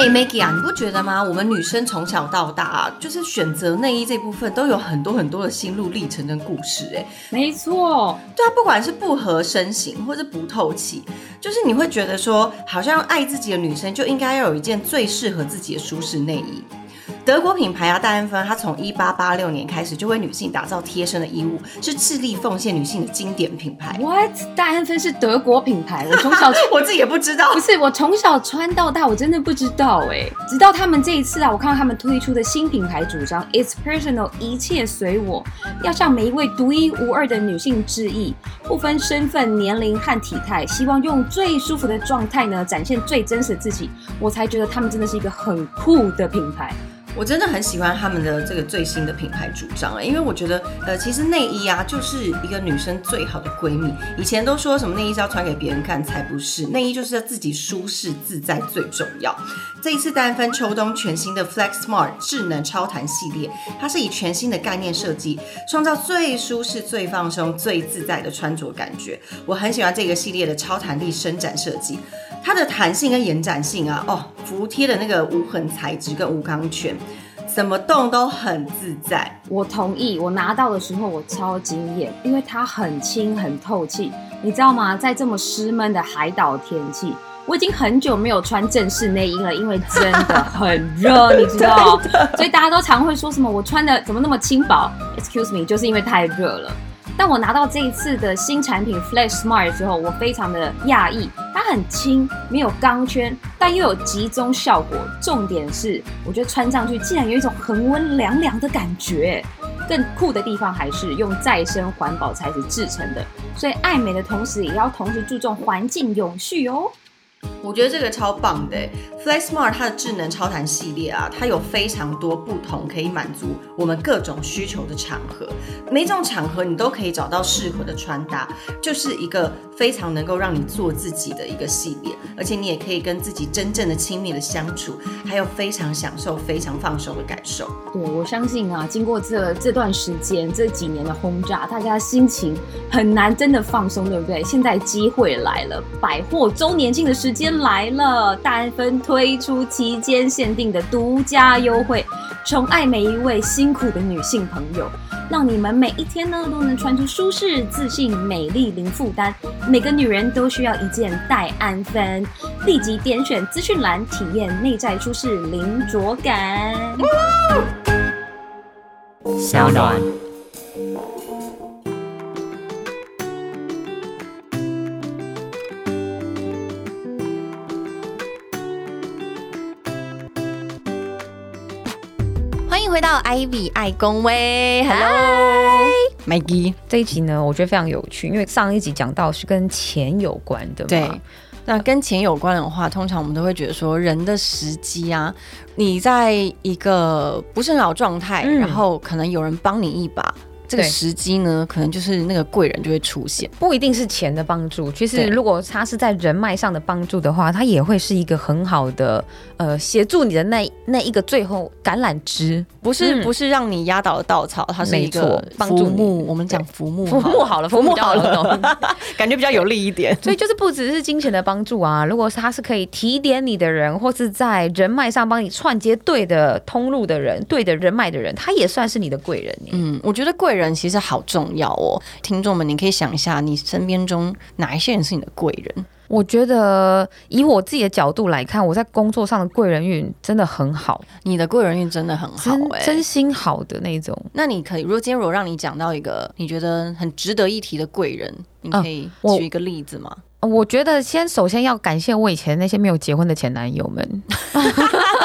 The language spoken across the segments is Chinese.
哎，Maggie 啊，你不觉得吗？我们女生从小到大啊，就是选择内衣这部分都有很多很多的心路历程跟故事。哎，没错，对啊，不管是不合身形或是不透气，就是你会觉得说，好像爱自己的女生就应该要有一件最适合自己的舒适内衣。德国品牌啊，戴安芬，它从一八八六年开始就为女性打造贴身的衣物，是致力奉献女性的经典品牌。What？戴安芬是德国品牌？我从小 我自己也不知道，不是我从小穿到大，我真的不知道哎。直到他们这一次啊，我看到他们推出的新品牌主张，It's personal，一切随我，要向每一位独一无二的女性致意，不分身份、年龄和体态，希望用最舒服的状态呢，展现最真实的自己。我才觉得他们真的是一个很酷的品牌。我真的很喜欢他们的这个最新的品牌主张啊，因为我觉得，呃，其实内衣啊，就是一个女生最好的闺蜜。以前都说什么内衣是要穿给别人看，才不是，内衣就是要自己舒适自在最重要。这一次单分秋冬全新的 Flex Smart 智能超弹系列，它是以全新的概念设计，创造最舒适、最放松、最自在的穿着感觉。我很喜欢这个系列的超弹力伸展设计。它的弹性跟延展性啊，哦，服贴的那个无痕材质跟无钢圈，怎么动都很自在。我同意，我拿到的时候我超惊艳，因为它很轻很透气。你知道吗？在这么湿闷的海岛天气，我已经很久没有穿正式内衣了，因为真的很热，你知道。所以大家都常会说什么我穿的怎么那么轻薄？Excuse me，就是因为太热了。但我拿到这一次的新产品 Flash Smart 之后，我非常的讶异，它很轻，没有钢圈，但又有集中效果。重点是，我觉得穿上去竟然有一种恒温凉凉的感觉。更酷的地方还是用再生环保材质制成的，所以爱美的同时，也要同时注重环境永续哦。我觉得这个超棒的，Flex Smart 它的智能超弹系列啊，它有非常多不同可以满足我们各种需求的场合，每种场合你都可以找到适合的穿搭，就是一个非常能够让你做自己的一个系列，而且你也可以跟自己真正的亲密的相处，还有非常享受、非常放松的感受。对我相信啊，经过这这段时间这几年的轰炸，大家心情很难真的放松，对不对？现在机会来了，百货周年庆的时间。来了，大安分推出期间限定的独家优惠，宠爱每一位辛苦的女性朋友，让你们每一天呢都能穿出舒适、自信、美丽、零负担。每个女人都需要一件戴安芬，立即点选资讯栏体验内在舒适零着感。小暖。回到 Ivy 爱公威，Hello，Maggie，这一集呢，我觉得非常有趣，因为上一集讲到是跟钱有关的。对，那跟钱有关的话，通常我们都会觉得说，人的时机啊，你在一个不是很好状态，然后可能有人帮你一把。这个时机呢，可能就是那个贵人就会出现，不一定是钱的帮助。其实，如果他是在人脉上的帮助的话，他也会是一个很好的呃协助你的那那一个最后橄榄枝，不是不是让你压倒的稻草，它是一个帮助木。我们讲浮木，浮木好了，浮木好了，感觉比较有利一点。所以就是不只是金钱的帮助啊，如果是他是可以提点你的人，或是在人脉上帮你串接对的通路的人，对的人脉的人，他也算是你的贵人。嗯，我觉得贵人。人其实好重要哦，听众们，你可以想一下，你身边中哪一些人是你的贵人？我觉得以我自己的角度来看，我在工作上的贵人运真的很好，你的贵人运真的很好，哎，真心好的那种。那你可以，如果今天如果让你讲到一个你觉得很值得一提的贵人，你可以举一个例子吗？我觉得先首先要感谢我以前那些没有结婚的前男友们，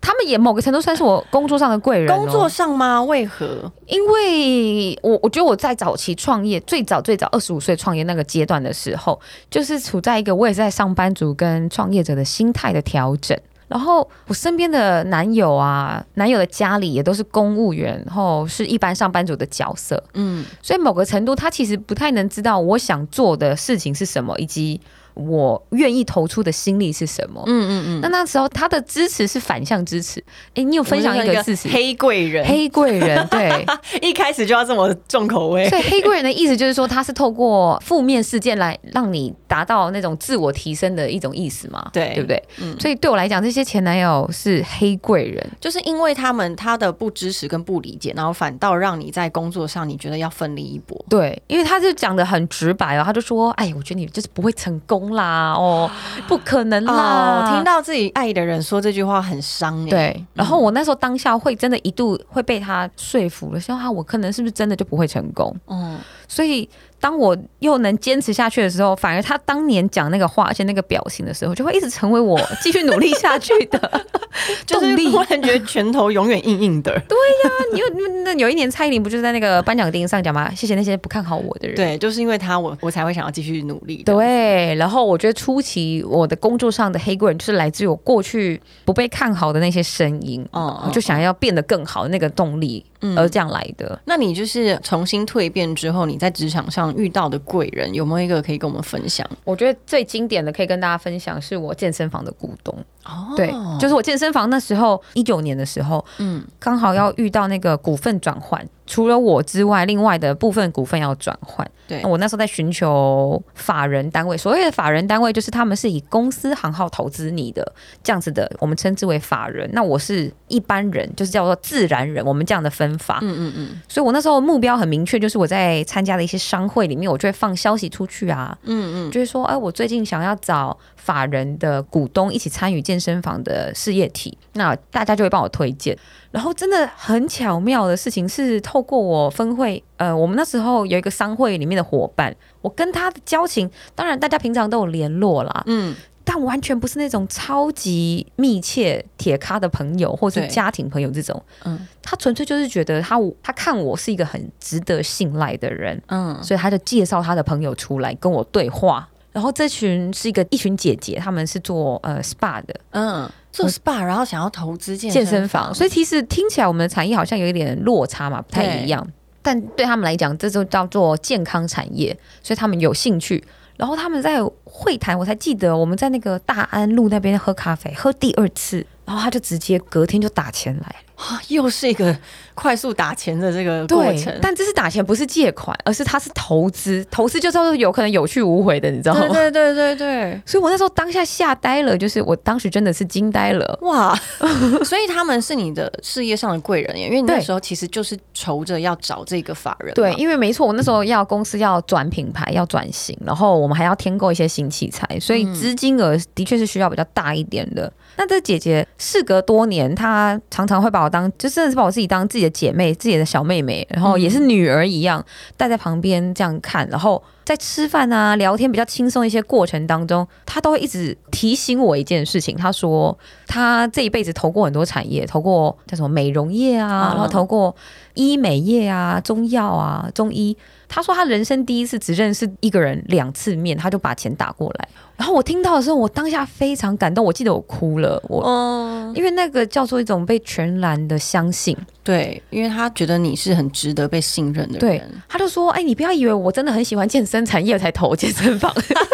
他们也某个程度算是我工作上的贵人。工作上吗？为何？因为我我觉得我在早期创业，最早最早二十五岁创业那个阶段的时候，就是处在一个我也是在上班族跟创业者的心态的调整。然后我身边的男友啊，男友的家里也都是公务员，然后是一般上班族的角色，嗯，所以某个程度他其实不太能知道我想做的事情是什么，以及我愿意投出的心力是什么。嗯嗯嗯，那那时候他的支持是反向支持。哎，你有分享一个事实？黑贵人，黑贵人，对，一开始就要这么重口味。所以黑贵人的意思就是说，他是透过负面事件来让你达到那种自我提升的一种意思嘛？对，对不对？嗯。所以对我来讲，这些前男友是黑贵人，就是因为他们他的不支持跟不理解，然后反倒让你在工作上你觉得要奋力一搏。对，因为他就讲的很直白哦，他就说：“哎，我觉得你就是不会成功啦，哦，不可能啦。”听到自己爱的人说这句话很伤。对，然后我那时候当下会真的一度会被他说服了，想他，我可能是不是真的就不会成功？”嗯，所以。当我又能坚持下去的时候，反而他当年讲那个话，而且那个表情的时候，就会一直成为我继续努力下去的 动力。突然觉得拳头永远硬硬的。对呀，你有那有一年蔡依林不就是在那个颁奖典礼上讲吗？谢谢那些不看好我的人。对，就是因为他，我我才会想要继续努力。对，然后我觉得初期我的工作上的黑贵人，就是来自于我过去不被看好的那些声音，嗯，就想要变得更好那个动力。而这样来的，那你就是重新蜕变之后，你在职场上遇到的贵人有没有一个可以跟我们分享？我觉得最经典的可以跟大家分享，是我健身房的股东。哦，对，就是我健身房那时候一九年的时候，嗯，刚好要遇到那个股份转换。除了我之外，另外的部分股份要转换。对，我那时候在寻求法人单位。所谓的法人单位，就是他们是以公司行号投资你的这样子的，我们称之为法人。那我是一般人，就是叫做自然人。我们这样的分法。嗯嗯嗯。所以我那时候目标很明确，就是我在参加的一些商会里面，我就会放消息出去啊。嗯嗯。就是说，哎，我最近想要找法人的股东一起参与健身房的事业体，那大家就会帮我推荐。然后真的很巧妙的事情是，透过我分会，呃，我们那时候有一个商会里面的伙伴，我跟他的交情，当然大家平常都有联络啦，嗯，但完全不是那种超级密切铁咖的朋友，或是家庭朋友这种，嗯，他纯粹就是觉得他他看我是一个很值得信赖的人，嗯，所以他就介绍他的朋友出来跟我对话。然后这群是一个一群姐姐，他们是做呃 SPA 的，嗯，做 SPA，然后想要投资健健身房，所以其实听起来我们的产业好像有一点落差嘛，不太一样。但对他们来讲，这就叫做健康产业，所以他们有兴趣。然后他们在会谈，我才记得我们在那个大安路那边喝咖啡，喝第二次，然后他就直接隔天就打钱来。啊，又是一个快速打钱的这个过程，但这是打钱不是借款，而是他是投资，投资就是有可能有去无回的，你知道吗？对对对对，所以我那时候当下吓呆了，就是我当时真的是惊呆了，哇！所以他们是你的事业上的贵人耶，因为你那时候其实就是愁着要找这个法人，对，因为没错，我那时候要公司要转品牌，要转型，然后我们还要添购一些新器材，所以资金额的确是需要比较大一点的。那这姐姐事隔多年，她常常会把我当，就真的是把我自己当自己的姐妹、自己的小妹妹，然后也是女儿一样带在旁边这样看，然后在吃饭啊、聊天比较轻松一些过程当中，她都会一直提醒我一件事情。她说，她这一辈子投过很多产业，投过叫什么美容业啊，然后投过医美业啊、中药啊、中医。她说，他人生第一次只认识一个人两次面，他就把钱打过来。然后我听到的时候，我当下非常感动，我记得我哭了。我，因为那个叫做一种被全然的相信。对，因为他觉得你是很值得被信任的人。他就说：“哎，你不要以为我真的很喜欢健身产业才投健身房，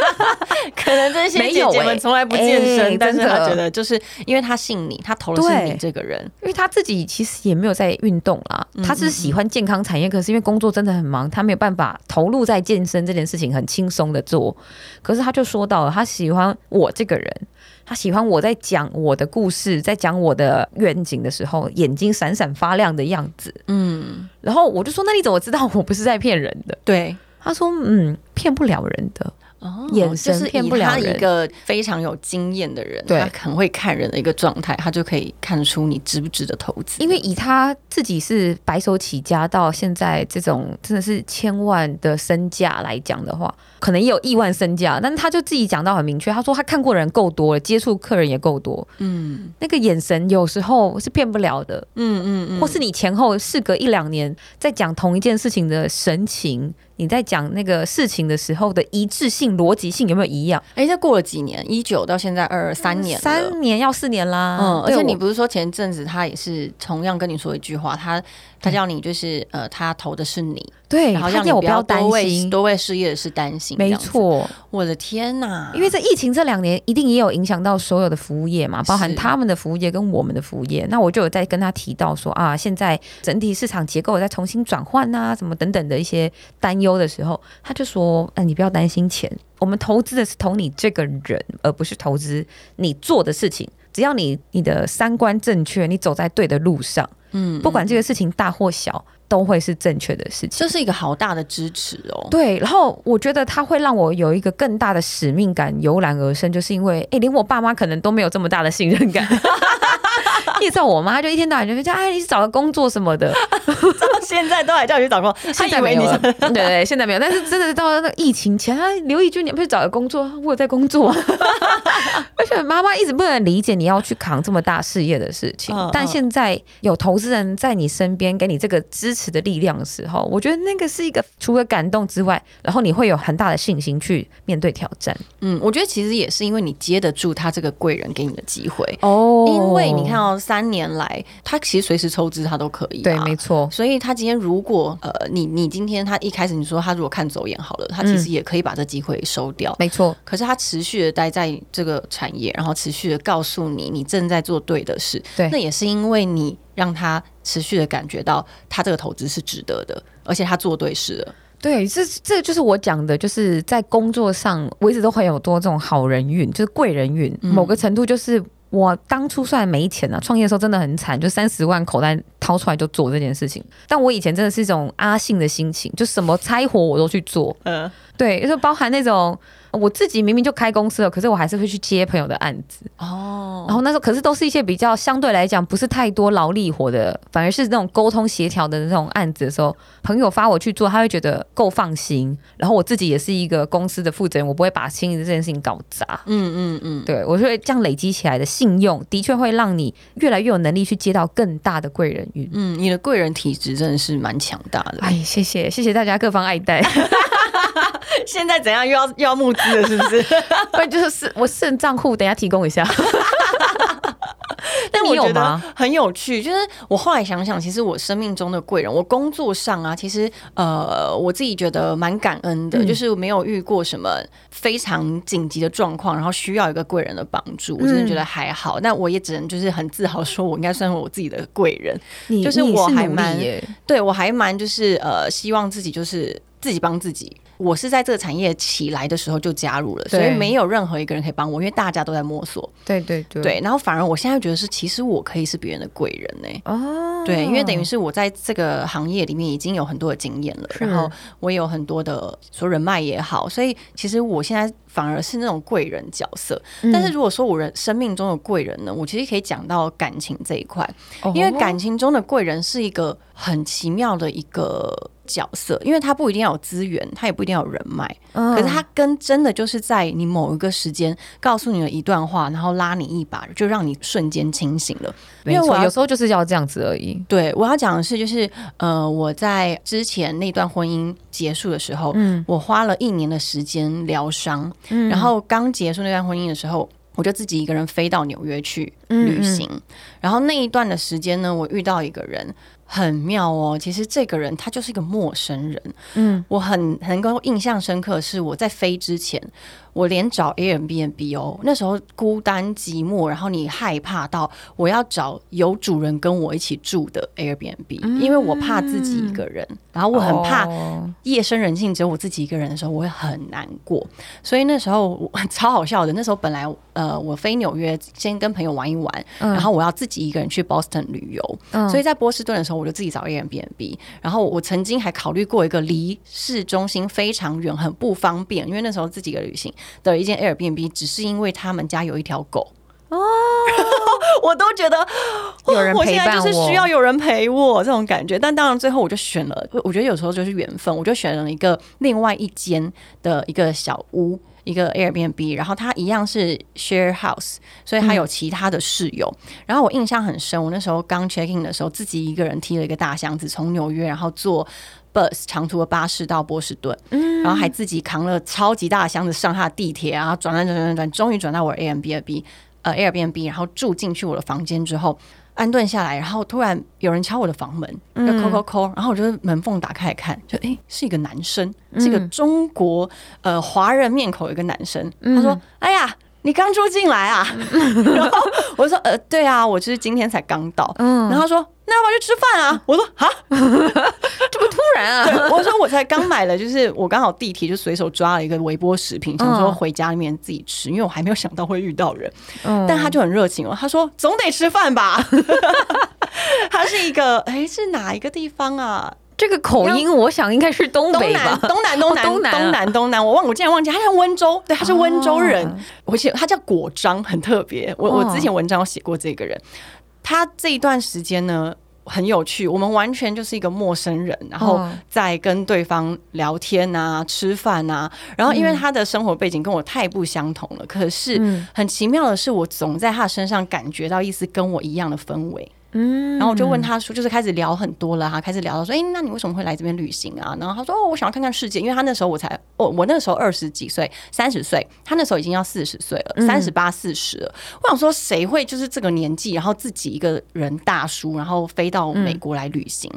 可能这些姐姐们从来不健身，但是他觉得就是因为他信你，他投的是你这个人。因为他自己其实也没有在运动啦，他是喜欢健康产业，可是因为工作真的很忙，他没有办法投入在健身这件事情很轻松的做。可是他就说到了。”他喜欢我这个人，他喜欢我在讲我的故事，在讲我的愿景的时候，眼睛闪闪发亮的样子。嗯，然后我就说：“那你怎么知道我不是在骗人的？”对，他说：“嗯，骗不了人的。”哦，眼神骗不了人。一个非常有经验的人，他很会看人的一个状态，他就可以看出你值不值得投资。因为以他自己是白手起家到现在这种真的是千万的身价来讲的话。可能也有亿万身价，但他就自己讲到很明确，他说他看过人够多了，接触客人也够多，嗯，那个眼神有时候是骗不了的，嗯嗯嗯，或是你前后事隔一两年在讲同一件事情的神情，你在讲那个事情的时候的一致性、逻辑性有没有一样？哎，这过了几年，一九到现在二三年，三年要四年啦，嗯，而且你不是说前阵子他也是同样跟你说一句话，他。他叫你就是呃，他投的是你，对，然后让你不要担心，多为事业是担心，没错。我的天呐！因为这疫情这两年，一定也有影响到所有的服务业嘛，包含他们的服务业跟我们的服务业。那我就有在跟他提到说啊，现在整体市场结构在重新转换啊，什么等等的一些担忧的时候，他就说，哎、你不要担心钱，我们投资的是投你这个人，而不是投资你做的事情。只要你你的三观正确，你走在对的路上，嗯，不管这个事情大或小，都会是正确的事情。这是一个好大的支持哦。对，然后我觉得它会让我有一个更大的使命感油然而生，就是因为，哎，连我爸妈可能都没有这么大的信任感。你也知道，我妈就一天到晚就讲，哎，你去找个工作什么的。到 现在都还叫你去找工作，他以为你现在没有了，对对，现在没有。但是真的到了那个疫情前，啊，刘义军，你不去找个工作？我有在工作。而且妈妈一直不能理解你要去扛这么大事业的事情，但现在有投资人在你身边给你这个支持的力量的时候，我觉得那个是一个除了感动之外，然后你会有很大的信心去面对挑战。嗯，我觉得其实也是因为你接得住他这个贵人给你的机会，哦因为你看哦，三年来他其实随时抽资他都可以、啊，对，没错，所以他今天如果呃，你你今天他一开始你说他如果看走眼好了，他其实也可以把这机会收掉。没错，可是他持续的待在这个产业，然后持续的告诉你你正在做对的事，对那也是因为你让他持续的感觉到他这个投资是值得的，而且他做对事了。对，这这就是我讲的，就是在工作上，我一直都很有多这种好人运，就是贵人运。嗯某个程度就是我当初虽然没钱啊，创业的时候真的很惨，就三十万口袋掏出来就做这件事情。但我以前真的是一种阿信的心情，就什么差活我都去做。嗯，对，就是包含那种我自己明明就开公司了，可是我还是会去接朋友的案子。哦，然后那时候可是都是一些比较相对来讲不是太多劳力活的，反而是那种沟通协调的那种案子的时候，朋友发我去做，他会觉得够放心。然后我自己也是一个公司的负责人，我不会把轻易的这件事情搞砸。嗯嗯嗯，对我觉得这样累积起来的信用，的确会让你越来越有能力去接到更大的贵人运。嗯，你的贵人体质真的是蛮强大的。哎，谢谢谢谢大家各方爱戴。现在怎样又要又要募资了，是不是？不然就是是我肾账户，等一下提供一下。但我觉得你有吗？很有趣，就是我后来想想，其实我生命中的贵人，我工作上啊，其实呃，我自己觉得蛮感恩的，嗯就是没有遇过什么非常紧急的状况，然后需要一个贵人的帮助，我真的觉得还好。但我也只能就是很自豪说，我应该算是我自己的贵人。就是我还蛮对我还蛮就是呃，希望自己就是自己帮自己。我是在这个产业起来的时候就加入了，所以没有任何一个人可以帮我，因为大家都在摸索。对对对。对，然后反而我现在觉得是，其实我可以是别人的贵人呢、哦，对，因为等于是我在这个行业里面已经有很多的经验了，然后我也有很多的说人脉也好，所以其实我现在反而是那种贵人角色。嗯。但是如果说我人生命中的贵人呢，我其实可以讲到感情这一块，哦因为感情中的贵人是一个很奇妙的一个角色，因为他不一定要有资源，他也不一定要有人脉，嗯可是他跟真的就是在你某一个时间告诉你了一段话，然后拉你一把，就让你瞬间清醒了。因为我有时候就是要这样子而已。对，我要讲的是，就是呃，我在之前那段婚姻结束的时候，嗯我花了一年的时间疗伤，嗯然后刚结束那段婚姻的时候。我就自己一个人飞到纽约去嗯旅行，然后那一段的时间呢，我遇到一个人很妙哦。其实这个人他就是一个陌生人，嗯我很能够印象深刻是我在飞之前，我连找 Airbnb 哦，那时候孤单寂寞，然后你害怕到我要找有主人跟我一起住的 Airbnb，、因为我怕自己一个人，然后我很怕哦。夜深人静只有我自己一个人的时候，我会很难过。所以那时候我 超好笑的，那时候本来呃我飞纽约先跟朋友玩一玩，嗯。然后我要自己一个人去 Boston 旅游，嗯。所以在波士顿的时候我就自己找 Airbnb，然后我曾经还考虑过一个离市中心非常远、很不方便，因为那时候自己一个旅行的一间 Airbnb，只是因为他们家有一条狗。哦，我都觉得有人我现在陪伴就是需要有人陪我这种感觉。但当然最后我就选了，我觉得有时候就是缘分，我就选了一个另外一间的一个小屋。一个 Airbnb，然后它一样是 share house，所以它有其他的室友。然后我印象很深，我那时候刚 check in 的时候，自己一个人提了一个大箱子从纽约，然后坐 bus 长途的巴士到波士顿，然后还自己扛了超级大的箱子上下地铁，然后转转转转转，终于转到我 Airbnb，呃 Airbnb，然后住进去我的房间之后。安顿下来，然后突然有人敲我的房门，就嗯扣扣扣，然后我就门缝打开来看，就诶是一个男生，嗯是一个中国呃华人面孔一个男生，嗯他说：“哎呀。”你刚住进来啊？然后我说呃，对啊，我就是今天才刚到。嗯然后他说那要不要去吃饭啊？我说啊，这么突然啊？我说我才刚买了，就是我刚好地铁就随手抓了一个微波食品，想说回家里面自己吃，因为我还没有想到会遇到人。嗯但他就很热情哦，他说总得吃饭吧。他是一个哎，是哪一个地方啊？这个口音，我想应该是东东北南吧？东南东南哦东南啊东南东南，我忘我竟然忘记，他像温州，对，他是温州人哦，而且他叫果章，很特别。我我哦之前文章有写过这个人，他这一段时间呢。很有趣，我们完全就是一个陌生人，然后哦在跟对方聊天啊、吃饭啊，然后因为他的生活背景跟我太不相同了，可是嗯很奇妙的是，我总在他身上感觉到一丝跟我一样的氛围。嗯然后我就问他说，就是开始聊很多了哈，开始聊到说，哎、那你为什么会来这边旅行啊？然后他说，哦，我想要看看世界，因为他那时候我才，哦，我那时候二十几岁，三十岁，他那时候已经要四十岁了，三十八、四十了。我想说，谁会就是这个年纪，然后自己一个人大叔，然后飞到美国来旅行？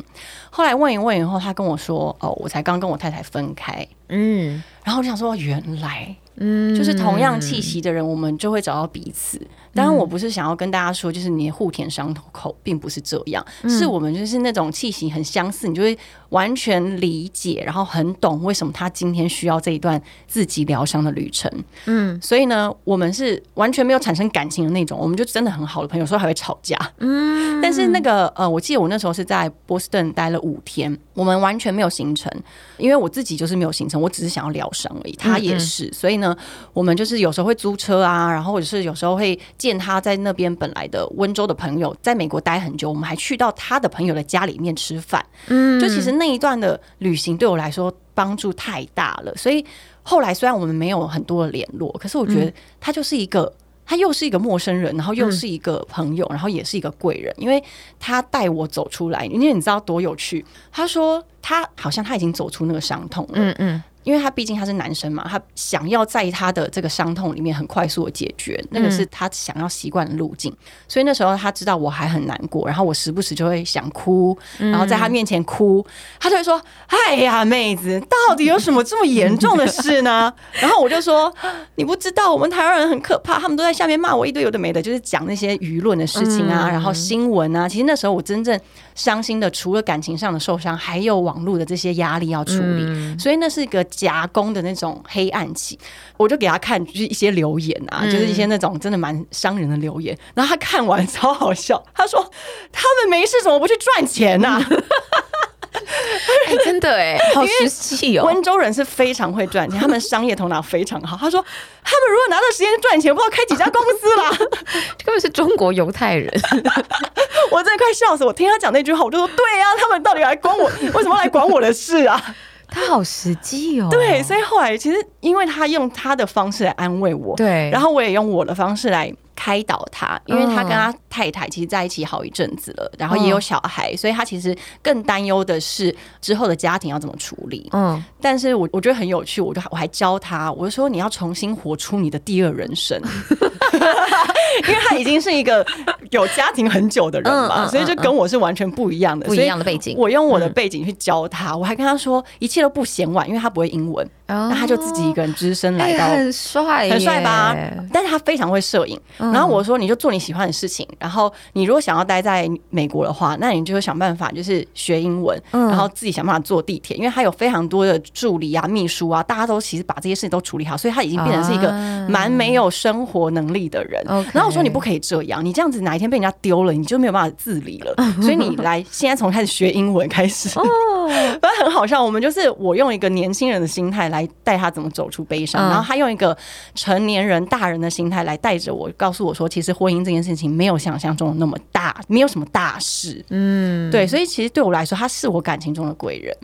后来问一问以后，他跟我说，哦，我才刚跟我太太分开。嗯然后我就想说，原来嗯就是同样气息的人，我们就会找到彼此。当然，我不是想要跟大家说，就是你的互舔伤口，并不是这样，是我们就是那种气息很相似，你就会完全理解，然后很懂为什么他今天需要这一段自己疗伤的旅程。嗯所以呢，我们是完全没有产生感情的那种，我们就真的很好的朋友，有时候还会吵架。嗯但是那个呃，我记得我那时候是在波士顿待了五天，我们完全没有行程，因为我自己就是没有行程，我只是想要疗伤而已，他也是，所以呢，我们就是有时候会租车啊，然后或者是有时候会见他在那边本来的温州的朋友，在美国待很久，我们还去到他的朋友的家里面吃饭，嗯就其实那一段的旅行对我来说帮助太大了，所以后来虽然我们没有很多的联络，可是我觉得他就是一个。他又是一个陌生人，然后又是一个朋友，然后也是一个贵人，因为他带我走出来。因为你知道多有趣？他说他好像他已经走出那个伤痛了，嗯嗯因为他毕竟他是男生嘛，他想要在他的这个伤痛里面很快速的解决，那个是他想要习惯的路径。所以那时候他知道我还很难过，然后我时不时就会想哭，然后在他面前哭，他就会说：“哎呀，妹子，到底有什么这么严重的事呢？” 然后我就说：“你不知道，我们台湾人很可怕，他们都在下面骂我一堆有的没的，就是讲那些舆论的事情啊，然后新闻啊。其实那时候我真正伤心的，除了感情上的受伤，还有网络的这些压力要处理。所以那是一个夹攻的那种黑暗期，我就给他看就是一些留言啊，就是一些那种真的蛮伤人的留言。然后他看完超好笑，他说他们没事怎么不去赚钱呐、哎，真的哎，好实际哦。温州人是非常会赚钱，他们商业头脑非常好。他说他们如果拿到时间赚钱，不知道开几家公司啦。根本是中国犹太人。我真的快笑死！我听他讲那句话，我就说对呀、他们到底来管我？为什么来管我的事啊？他好实际哦。对，所以后来其实因为他用他的方式来安慰我，对然后我也用我的方式来开导他，因为他跟他太太其实在一起好一阵子了，然后也有小孩，所以他其实更担忧的是之后的家庭要怎么处理。嗯，但是我我觉得很有趣，我就我还教他，我就说你要重新活出你的第二人生，因为他已经是一个 有家庭很久的人嘛，所以就跟我是完全不一样的，不一样的背景我用我的背景去教他，我还跟他说一切都不嫌晚，因为他不会英文，那那他就自己一个人只身来到。很帅，很帅吧？但是他非常会摄影。嗯然后我说，你就做你喜欢的事情。然后你如果想要待在美国的话，那你就会想办法，就是学英文，嗯然后自己想办法坐地铁，因为他有非常多的助理啊、秘书啊，大家都其实把这些事情都处理好，所以他已经变成是一个啊蛮没有生活能力的人。然后我说，你不可以这样，你这样子哪一天被人家丢了，你就没有办法自理了。所以你来现在从开始学英文开始。哦，反正很好笑，我们就是我用一个年轻人的心态来带他怎么走出悲伤，嗯然后他用一个成年人、大人的心态来带着我，告诉我说，其实婚姻这件事情没有想象中的那么大，没有什么大事。嗯，对，所以其实对我来说，他是我感情中的贵人。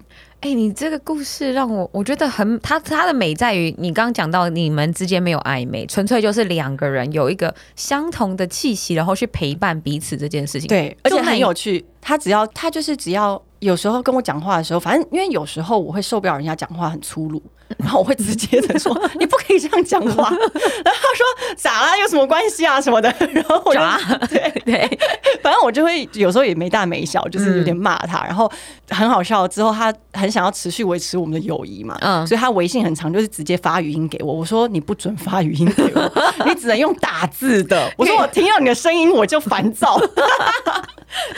哎、你这个故事让我我觉得很，它它的美在于你刚刚讲到你们之间没有暧昧，纯粹就是两个人有一个相同的气息，然后去陪伴彼此这件事情。对，而且很有趣。他只要他就是只要有时候跟我讲话的时候，反正因为有时候我会受不了人家讲话很粗鲁，然后我会直接的说你不可以这样讲话，然后他说咋啦，有什么关系啊什么的，然后我就对对，反正我就会有时候也没大没小，就是有点骂他，然后很好笑。之后他很想要持续维持我们的友谊嘛，嗯，所以他微信很长，就是直接发语音给我，我说你不准发语音给我，你只能用打字的。我说我听到你的声音我就烦躁。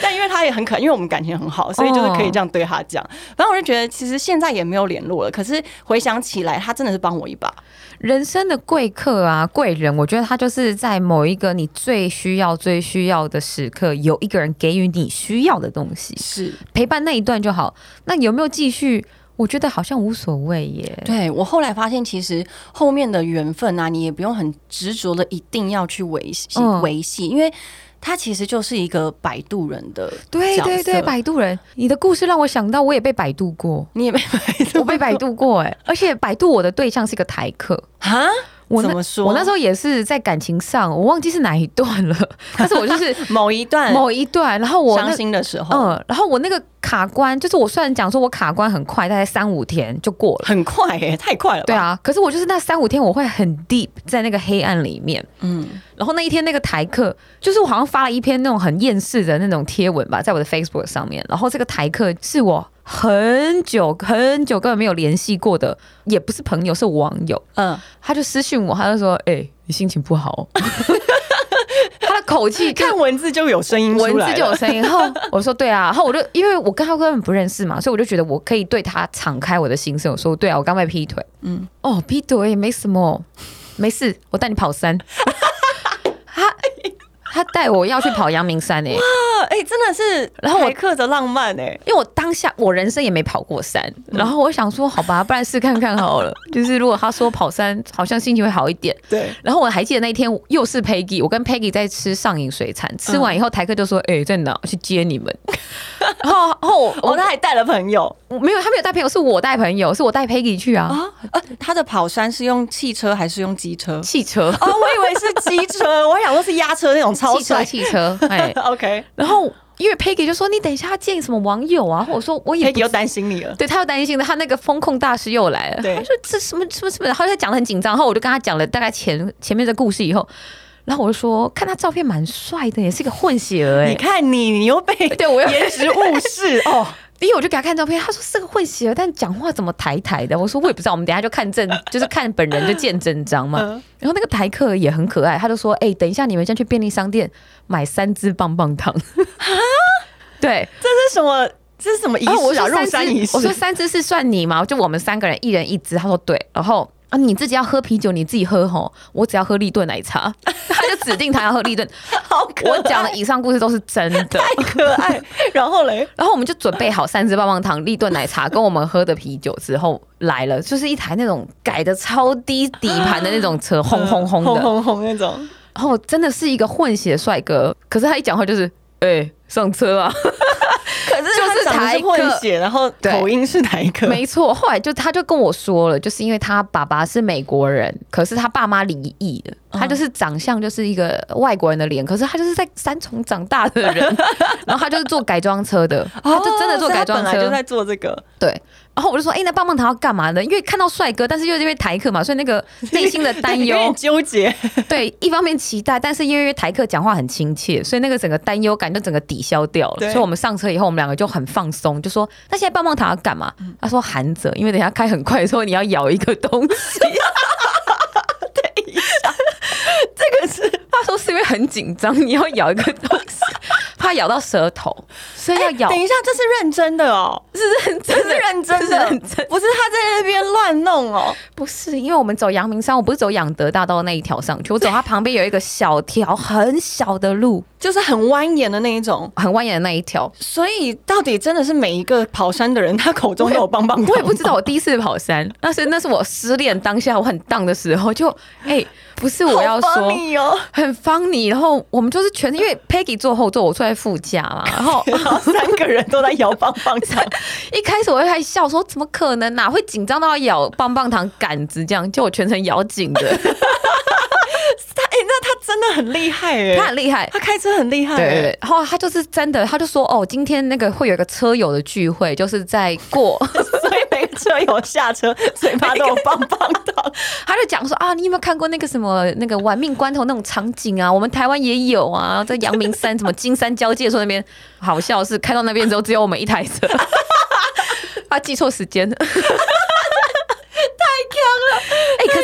但因为他也很可爱，因为我们感情很好，所以就是可以这样对他讲。反正我就觉得，其实现在也没有联络了。可是回想起来，他真的是帮我一把。人生的贵客啊，贵人，我觉得他就是在某一个你最需要、最需要的时刻，有一个人给予你需要的东西，是陪伴那一段就好。那有没有继续？我觉得好像无所谓耶。对我后来发现，其实后面的缘分啊，你也不用很执着的一定要去维系维系，因为。他其实就是一个摆渡人的对对对，摆渡人。你的故事让我想到，我也被摆渡过，你也被摆渡，我被摆渡过哎，而且摆渡我的对象是一个台客。啊。我怎么说？我那时候也是在感情上，我忘记是哪一段了，但是我就是 某一段某一段，然后我伤心的时候，嗯，然后我那个卡关，就是我虽然讲说我卡关很快，大概三五天就过了，很快耶，太快了。对啊，可是我就是那三五天，我会很 deep 在那个黑暗里面，嗯，然后那一天那个台客，就是我好像发了一篇那种很厌世的那种贴文吧，在我的 Facebook 上面，然后这个台客是我。很久很久根本没有联系过的，也不是朋友，是网友。嗯，他就私信我，他就说：“哎，你心情不好。”他的口气，看文字就有声音，文字就有声音。然后 我说：“对啊。”然后我就因为我跟他根本不认识嘛，所以我就觉得我可以对他敞开我的心声。我说：“对啊，我刚被劈腿。”嗯，哦，劈腿也没什么，没事，我带你跑山。他。带我要去跑阳明山诶，哇，哎，真的是，然后我刻着浪漫哎，因为我当下我人生也没跑过山，然后我想说，好吧，不然试看看好了。就是如果他说跑山，好像心情会好一点。对，然后我还记得那一天又是 Peggy，我跟 Peggy 在吃上瘾水产，吃完以后台客就说，哎，在哪？去接你们。然后，然后我他还带了朋友，没有，他没有带朋友，是我带朋友，是我带 Peggy 去啊。啊，他的跑山是用汽车还是用机车？汽车哦，我以为是机车，我想说是压车那种超车汽车。哎，OK。然后因为 Peggy 就说你等一下要见什么网友啊，或者说我也又担心你了，对他又担心了，他那个风控大师又来了，他说这什么什么什么，然后他讲的很紧张，然后我就跟他讲了大概前前面的故事以后。然后我就说，看他照片蛮帅的，也是一个混血儿哎。你看你，你又被 对我 颜值误视哦。因为我就给他看照片，他说是个混血儿，但讲话怎么台台的？我说我也不知道，我们等下就看证，就是看本人就见真章嘛。然后那个台客也很可爱，他就说：“哎，等一下你们先去便利商店买三支棒棒糖。”啊，对，这是什么？这是什么仪式啊？入山仪式？我说三支是算你吗？就我们三个人一人一支。他说对，然后。啊，你自己要喝啤酒，你自己喝吼，我只要喝立顿奶茶，他就指定他要喝立顿。好可爱！我讲的以上故事都是真的，太可爱。然后嘞，然后我们就准备好三支棒棒糖、立顿奶茶跟我们喝的啤酒之后来了，就是一台那种改的超低底盘的那种车，轰轰轰的，轰轰轰那种。然后真的是一个混血帅哥，可是他一讲话就是，哎，上车啊。可是就是台混血，然后口音是台客，没错。后来就他就跟我说了，就是因为他爸爸是美国人，可是他爸妈离异的，他就是长相就是一个外国人的脸，可是他就是在三重长大的人，然后他就是做改装车的，他就真的做改装车，就在做这个，对。然后我就说，哎，那棒棒糖要干嘛呢？因为看到帅哥，但是又因为台客嘛，所以那个 内心的担忧、纠结。对，一方面期待，但是因为台客讲话很亲切，所以那个整个担忧感就整个抵消掉了。所以我们上车以后，我们两个就很放松，就说：那现在棒棒糖要干嘛？他说含着，因为等下开很快的时候，你要咬一个东西。等一下，这个是他说是因为很紧张，你要咬一个东西。怕咬到舌头，所以要咬。等一下，这是认真的哦，是认真，是认真的，不是他在那边乱弄哦。不是，因为我们走阳明山，我不是走养德大道那一条上去，我走它旁边有一个小条很小的路，就是很蜿蜒的那一种，很蜿蜒的那一条。所以到底真的是每一个跑山的人，他口中都有棒棒糖。我也不知道，我第一次跑山，那是那是我失恋当下我很荡的时候，就哎。不是我要说，哦很方你，然后我们就是全因为 Peggy 坐后座，我坐在副驾嘛，然后 三个人都在咬棒棒糖。一开始我还笑说，怎么可能哪会紧张到要咬棒棒糖杆子这样？就我全程咬紧的。真的很厉害哎，他很厉害。他开车很厉害，对对对，然后他就是真的，他就说哦，今天那个会有一个车友的聚会，就是在过，所以每个车友下车 嘴巴都有棒棒糖。他就讲说啊，你有没有看过那个什么那个玩命关头那种场景啊？我们台湾也有啊，在阳明山什么金山交界处那边，好笑是开到那边之后只有我们一台车，他记错时间。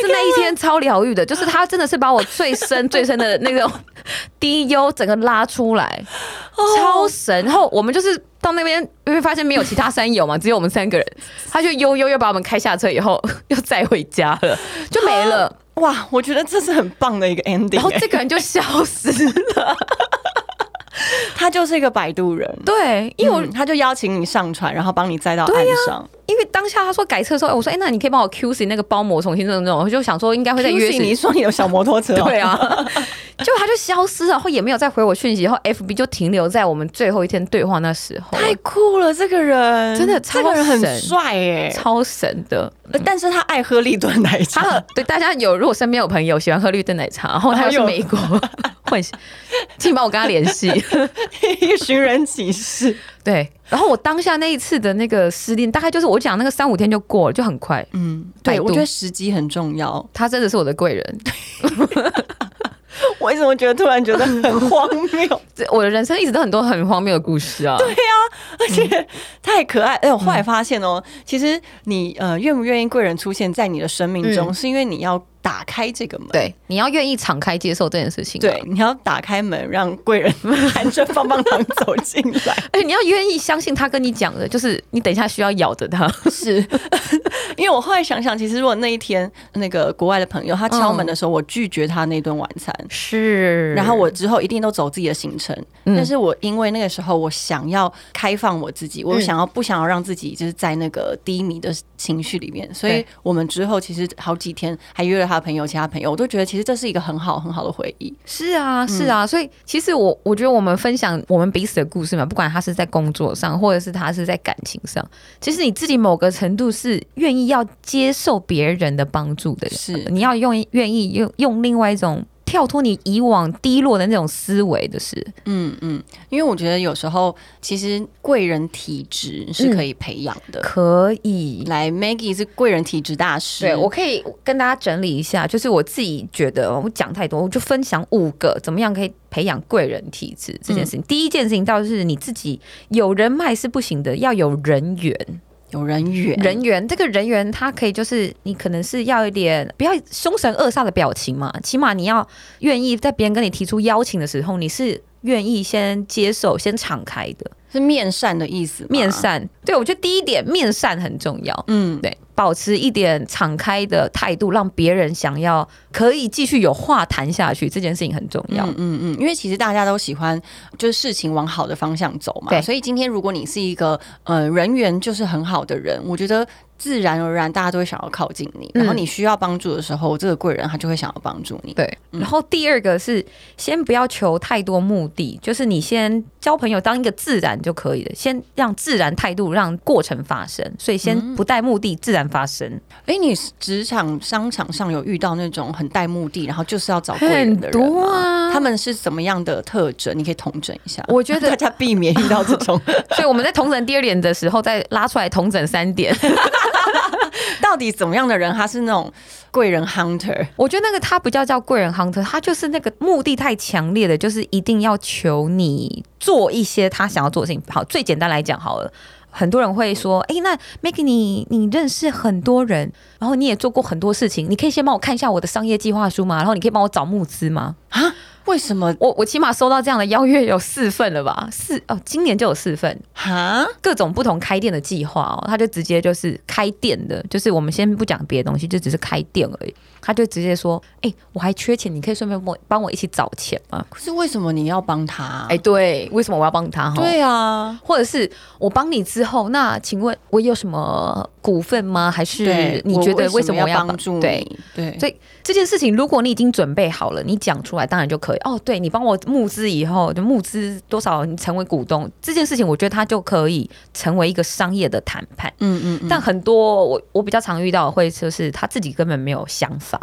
那一天超疗愈的，就是他真的是把我最深 最深的那个 低优整个拉出来，超神。然后我们就是到那边，因为发现没有其他山友嘛，只有我们三个人，他就悠悠又把我们开下车，以后 又载回家了，就没了。哇，我觉得这是很棒的一个 ending 然后欸。这个人就消失了。他就是一个摆渡人，对，因为我、嗯。他就邀请你上船，然后帮你载到岸上。因为当下他说改车的时候，我说哎、那你可以帮我 QC 那个包膜重新弄弄，我就想说应该会在约你说你有小摩托车、哦？对啊，就他就消失了，然后也没有再回我讯息，然后 FB 就停留在我们最后一天对话那时候，太酷了，这个人。真的这个人很帅哎，超神的。呃但是他爱喝立顿奶茶。喝。对大家有，如果身边有朋友喜欢喝绿顿奶茶，然后他又是美国混血，请帮我跟他联系。一个寻人启事。对，然后我当下那一次的那个失恋，大概就是我讲那个三五天就过了，就很快。嗯，对，我觉得时机很重要。他真的是我的贵人，我为什么觉得突然觉得很荒谬？这我的人生一直都很多很荒谬的故事啊。对啊，而且太可爱。哎，我后来发现哦，其实你呃愿不愿意贵人出现在你的生命中，嗯是因为你要打开这个门。对，你要愿意敞开接受这件事情、啊。对，你要打开门，让贵人 含着棒棒糖走进来。而且你要愿意相信他跟你讲的，就是你等一下需要咬着他。是，因为我后来想想，其实如果那一天那个国外的朋友他敲门的时候，我拒绝他那顿晚餐。是然后我之后一定都走自己的行程，嗯但是我因为那个时候我想要开放我自己，我嗯想要不想要让自己就是在那个低迷的情绪里面，所以我们之后其实好几天还约了他的朋友、其他朋友，我都觉得其实这是一个很好很好的回忆。是啊，是啊，所以其实我我觉得我们分享我们彼此的故事嘛，不管他是在工作上，或者是他是在感情上，其实你自己某个程度是愿意要接受别人的帮助的，是你要用愿意用用另外一种跳脱你以往低落的那种思维的是，嗯嗯，因为我觉得有时候其实贵人体质是可以培养的。可以。来，Maggie 是贵人体质大师，对，我可以跟大家整理一下，就是我自己觉得我讲太多，我就分享五个怎么样可以培养贵人体质这件事情。第一件事情倒是你自己有人脉是不行的，要有人缘。有人缘，人缘，这个人缘，他可以就是你可能是要一点不要凶神恶煞的表情嘛，起码你要愿意在别人跟你提出邀请的时候，你是愿意先接受、先敞开的。是面善的意思，面善，对我觉得第一点面善很重要。嗯，对，保持一点敞开的态度，让别人想要可以继续有话谈下去，这件事情很重要。嗯嗯嗯，因为其实大家都喜欢就是事情往好的方向走嘛，对所以今天如果你是一个呃人缘就是很好的人，我觉得自然而然大家都会想要靠近你，嗯然后你需要帮助的时候，这个贵人他就会想要帮助你。对，然后第二个是先不要求太多目的，就是你先交朋友当一个自然就可以了，先让自然态度让过程发生，所以先不带目的自然发生。哎、你职场商场上有遇到那种很带目的，然后就是要找贵人的人很多吗？啊他们是怎么样的特征？你可以统整一下。我觉得 大家避免遇到这种，所以我们在同整第二点的时候，再拉出来同整三点。到底怎么样的人他是那种贵人 hunter？我觉得那个他不叫叫贵人 hunter，他就是那个目的太强烈的，就是一定要求你做一些他想要做的事情。好，最简单来讲好了。很多人会说：“哎、那 Maggie，你你认识很多人，然后你也做过很多事情，你可以先帮我看一下我的商业计划书吗？然后你可以帮我找募资吗？”啊？为什么？我我起码收到这样的邀约有四份了吧？四哦，今年就有四份，哈？各种不同开店的计划哦，他就直接就是开店的，就是我们先不讲别的东西，就只是开店而已。他就直接说：“哎、我还缺钱，你可以顺便帮我帮我一起找钱吗可是为什么你要帮他？？”哎、对，为什么我要帮他？哈，对啊，或者是我帮你之后，那请问我有什么股份吗？还是，你觉得为什么要帮助对，你？对，所以这件事情，如果你已经准备好了，你讲出来当然就可以。哦，对你帮我募资以后，就募资多少，你成为股东这件事情，我觉得它就可以成为一个商业的谈判。嗯嗯嗯，但很多我我比较常遇到的会就是他自己根本没有想法，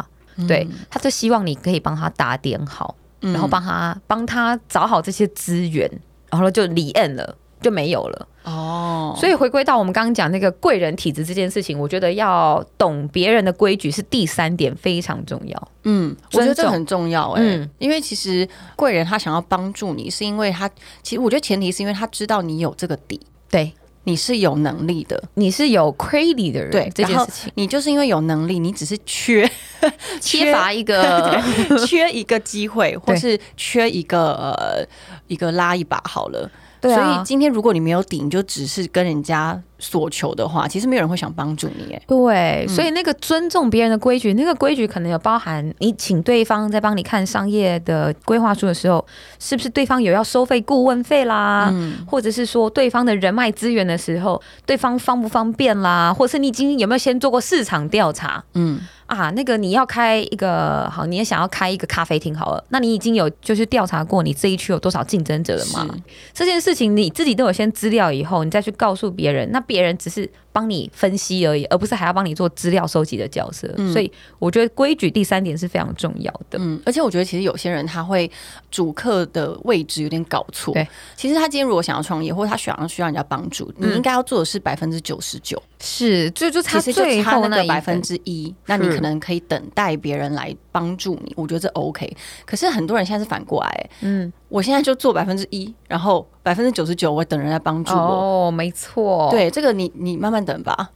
对，他就希望你可以帮他打点好。然后帮他帮他找好这些资源，然后就离岸了，就没有了。哦，所以回归到我们刚刚讲那个贵人体质这件事情，我觉得要懂别人的规矩是第三点非常重要。嗯，我觉得这很重要哎、嗯因为其实贵人他想要帮助你，是因为他其实我觉得前提是因为他知道你有这个底，对，你是有能力的。你是有 crazy 的人，对，这件事情你就是因为有能力，你只是缺 缺乏一个 缺一个机会，或是缺一个呃一个拉一把好了。对啊。所以今天如果你没有底，你就只是跟人家索求的话，其实没有人会想帮助你。哎，对，所以那个尊重别人的规矩，那个规矩可能有包含你请对方在帮你看商业的规划书的时候，是不是对方有要收费顾问费啦，或者是说对方的人脉资源的时候，对方方不方便啦，或者是你已经有没有先做过市场调查？嗯，啊，那个你要开一个好，你也想要开一个咖啡厅好了，那你已经有就是调查过你这一区有多少竞争者了吗？这件事情你自己都有先资料以后，你再去告诉别人，那别人只是帮你分析而已，而不是还要帮你做资料收集的角色。所以我觉得规矩第三点是非常重要的。嗯，而且我觉得其实有些人他会主客的位置有点搞错。对，其实他今天如果想要创业，或者他想要需要人家帮助，你应该要做的是百分之九十九，是，就就差最后那百分分之一，那你可能可以等待别人来帮助你，我觉得这 OK。可是很多人现在是反过来、欸，嗯，我现在就做百分之一，然后百分之九十九我等人来帮助我。哦，没错，对，这个你你慢慢等吧。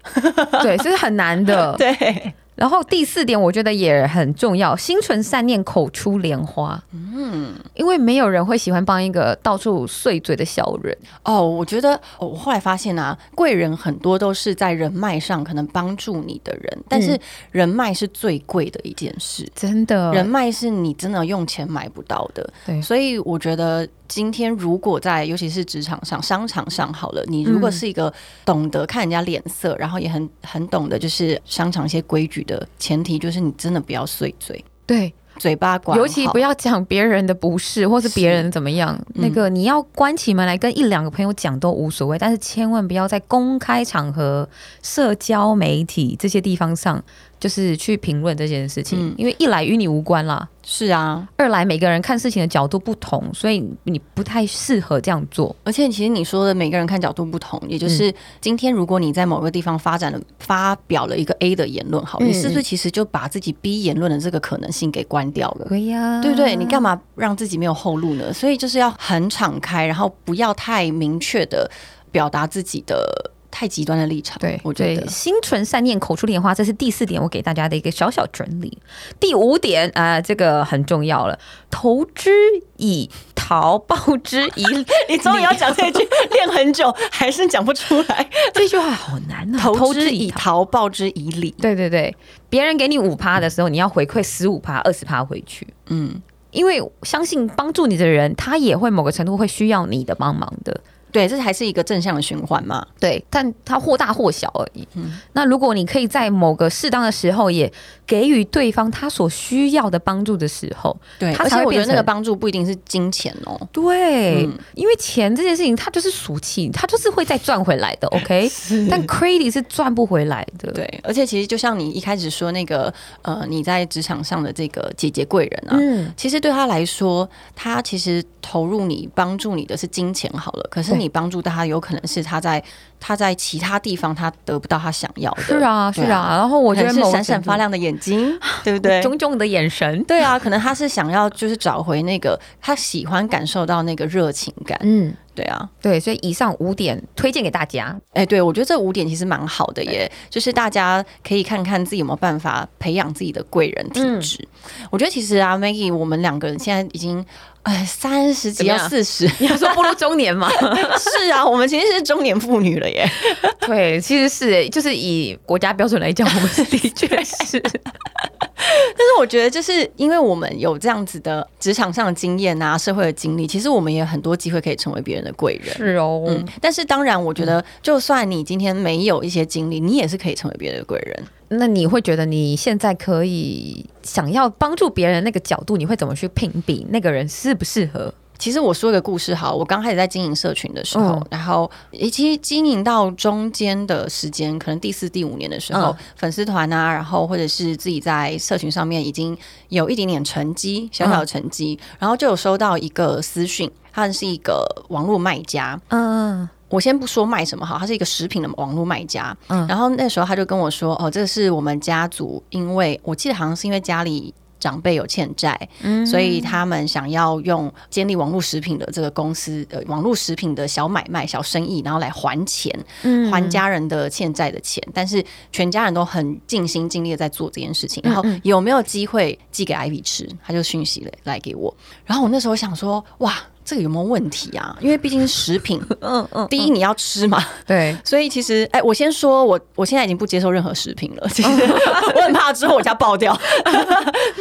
对，这是很难的。对，然后第四点，我觉得也很重要，心存善念，口出莲花。嗯，因为没有人会喜欢帮一个到处碎嘴的小人。哦，我觉得哦我后来发现啊，贵人很多都是在人脉上可能帮助你的人，但是人脉是最贵的一件事。真的人脉是你真的用钱买不到的，对所以我觉得今天如果在尤其是职场上、商场上好了，你如果是一个懂得看人家脸色，然后也很很懂得就是商场一些规矩的前提，就是你真的不要碎嘴，对，嘴巴管，尤其不要讲别人的不是，或是别人怎么样。那个你要关起门来跟一两个朋友讲都无所谓，但是千万不要在公开场合、社交媒体这些地方上，就是去评论这件事情，嗯因为一来与你无关啦。是啊，二来每个人看事情的角度不同，所以你不太适合这样做。而且其实你说的每个人看角度不同，也嗯就是今天如果你在某个地方发展了发表了一个 A 的言论，好你是不是其实就把自己 B 言论的这个可能性给关掉了？对呀、对不对？你干嘛让自己没有后路呢？所以就是要很敞开，然后不要太明确的表达自己的太极端的立场。对，我觉得心存善念，口出莲花，这是第四点，我给大家的一个小小整理。第五点啊、呃这个很重要了，投之以桃，报之以 李。你终于要讲这句，练很久还是讲不出来。这句话好难啊！投之以桃，报之以李。对对对，别人给你五趴的时候，你要回馈十五趴、二十趴回去。嗯，因为相信帮助你的人，他也会某个程度会需要你的帮忙的。对，这还是一个正向的循环嘛。对，但它或大或小而已。那如果你可以在某个适当的时候，也给予对方他所需要的帮助的时候，对，它而且我觉得那个帮助不一定是金钱哦。对，嗯因为钱这件事情，它就是俗气，它就是会再赚回来的。OK，但 credit 是赚不回来的。对，而且其实就像你一开始说那个，呃，你在职场上的这个姐姐贵人啊，嗯，其实对他来说，他其实投入你、帮助你的是金钱好了，可是你帮助他，有可能是他在他在其他地方他得不到他想要的，是啊，是对啊。然后我我觉得是闪闪发亮的眼睛，对不对？炯炯的眼神。对啊，可能他是想要就是找回那个他喜欢感受到那个热情感，嗯，对啊，对，所以以上五点推荐给大家。哎，对我觉得这五点其实蛮好的耶，就是大家可以看看自己有没有办法培养自己的贵人体嗯质。我觉得其实啊，Maggie，我们两个人现在已经哎三十几怎么样要四十，你要说步入中年吗？是啊，我们其实是中年妇女了耶。对，其实是，就是以国家标准来讲，我们是的确是。但是我觉得，就是因为我们有这样子的职场上的经验啊，社会的经历，其实我们也有很多机会可以成为别人的贵人。是哦，嗯，但是当然，我觉得就算你今天没有一些经历，你也是可以成为别人的贵人。那你会觉得你现在可以想要帮助别人那个角度，你会怎么去评比那个人适不适合？其实我说一个故事好，我刚开始在经营社群的时候，嗯。然后以及经营到中间的时间，可能第四、第五年的时候，嗯。粉丝团啊，然后或者是自己在社群上面已经有一点点成绩，小小的成绩，然后就有收到一个私讯，他是一个网络卖家，嗯我先不说卖什么好，他是一个食品的网络卖家。嗯然后那时候他就跟我说：“哦，这是我们家族，因为我记得好像是因为家里。”长辈有欠债，嗯所以他们想要用建立网络食品的这个公司，呃，网络食品的小买卖、小生意，然后来还钱，嗯还家人的欠债的钱。但是全家人都很尽心尽力的在做这件事情。然后嗯有没有机会寄给 Ivy 吃？他就讯息了来给我。然后我那时候想说，哇，这个有没有问题啊？因为毕竟是食品，嗯嗯，第一你要吃嘛，对，所以其实，哎、我先说，我我现在已经不接受任何食品了，其实 我很怕之后我家爆掉。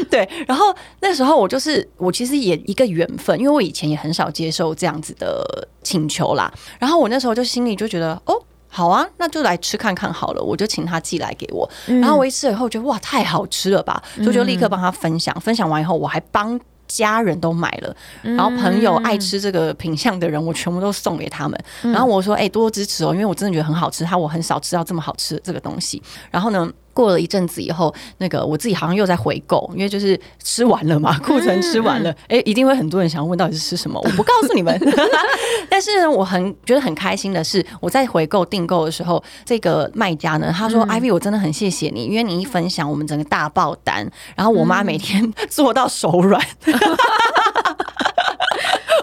对，然后那时候我就是我其实也一个缘分，因为我以前也很少接受这样子的请求啦。然后我那时候就心里就觉得，哦。好啊，那就来吃看看好了。我就请他寄来给我，然后我一吃了以后觉得哇，太好吃了吧，所以就立刻帮他分享。分享完以后，我还帮家人都买了，然后朋友爱吃这个品相的人，我全部都送给他们。然后我说，哎、多多支持哦，因为我真的觉得很好吃，它我很少吃到这么好吃的这个东西。然后呢？过了一阵子以后，那个我自己好像又在回购，因为就是吃完了嘛，库存吃完了，哎、一定会很多人想要问到底是吃什么，我不告诉你们。但是呢，我很觉得很开心的是，我在回购订购的时候，这个卖家呢，他说、i v y 我真的很谢谢你，因为你一分享，我们整个大爆单，然后我妈每天做到手软。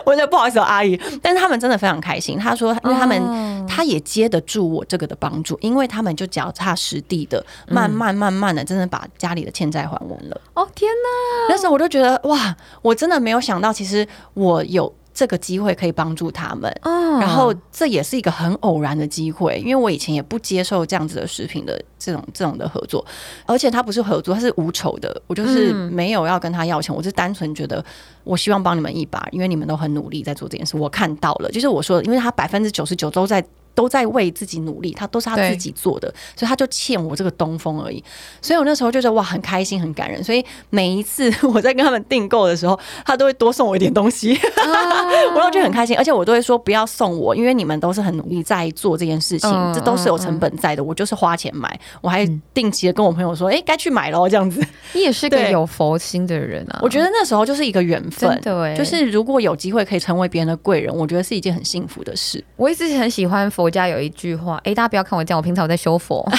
我觉得不好意思、哦，阿姨，但是他们真的非常开心。他说，因为他们、哦他也接得住我这个的帮助，因为他们就脚踏实地的，慢慢慢慢的，真的把家里的欠债还完了。哦天哪，那时候我就觉得，哇，我真的没有想到，其实我有这个机会可以帮助他们。嗯然后这也是一个很偶然的机会，因为我以前也不接受这样子的食品的这种这种的合作，而且他不是合作，他是无酬的，我就是嗯没有要跟他要钱，我是单纯觉得我希望帮你们一把，因为你们都很努力在做这件事，我看到了，就是我说的，因为他百分之九十九都在。都在为自己努力，他都是他自己做的，所以他就欠我这个东风而已。所以我那时候就觉得哇，很开心，很感人。所以每一次 我在跟他们订购的时候，他都会多送我一点东西。我都觉得很开心，而且我都会说不要送我，因为你们都是很努力在做这件事情，嗯这都是有成本在的。我就是花钱买，我还定期的跟我朋友说，哎、该去买喽，这样子。你也是个有佛心的人啊，我觉得那时候就是一个缘分真，的哎，就是如果有机会可以成为别人的贵人，我觉得是一件很幸福的事。我一直很喜欢佛家有一句话，哎，大家不要看我这样，我平常我在修佛。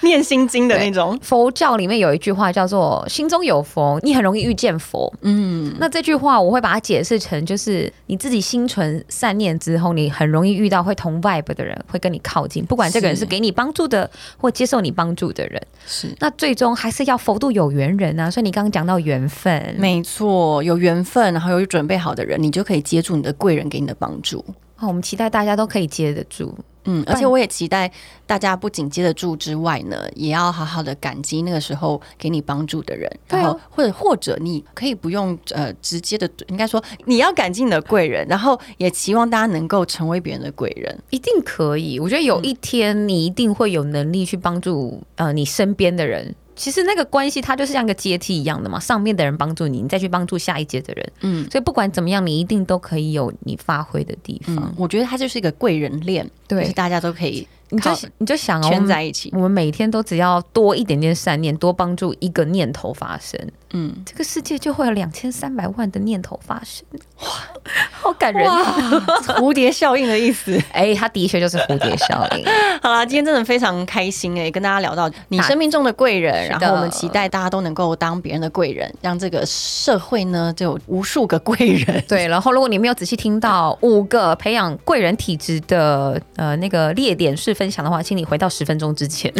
念心经的那种，佛教里面有一句话叫做“心中有佛，你很容易遇见佛”。嗯，那这句话我会把它解释成，就是你自己心存善念之后，你很容易遇到会同 vibe 的人，会跟你靠近，不管这个人是是给你帮助的或接受你帮助的人。是。那最终还是要佛度有缘人啊。所以你刚刚讲到缘分，没错，有缘分，然后有准备好的人，你就可以接住你的贵人给你的帮助。哦，我们期待大家都可以接得住。嗯，而且我也期待大家不仅接得住之外呢，也要好好的感激那个时候给你帮助的人，然后或者或者你可以不用呃直接的，应该说你要感激你的贵人，然后也期望大家能够成为别人的贵人。一定可以，我觉得有一天你一定会有能力去帮助呃你身边的人。其实那个关系它就是像一个阶梯一样的嘛，上面的人帮助你，你再去帮助下一阶的人。嗯所以不管怎么样，你一定都可以有你发挥的地方。嗯，我觉得它就是一个贵人链，对就是大家都可以你就靠你就想哦，圈在一起。我们每天都只要多一点点善念，多帮助一个念头发生，嗯，这个世界就会有两千三百万的念头发生。哇，好感人 蝴蝶效应的意思。哎、它的确就是蝴蝶效应。好啦，今天真的非常开心哎、跟大家聊到你生命中的贵人，然后我们期待大家都能够当别人的贵人，让这个社会呢就有无数个贵人。对，然后如果你没有仔细听到五个培养贵人体质的呃那个列点式分享的话，请你回到十分钟之前。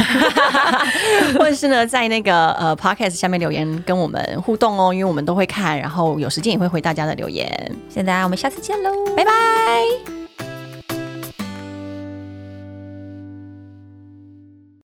或者是呢，在那个呃 podcast 下面留言跟我们互动哦，因为我们都会看，然后有时间也会回大家的留言。现在我们下次见喽，拜拜。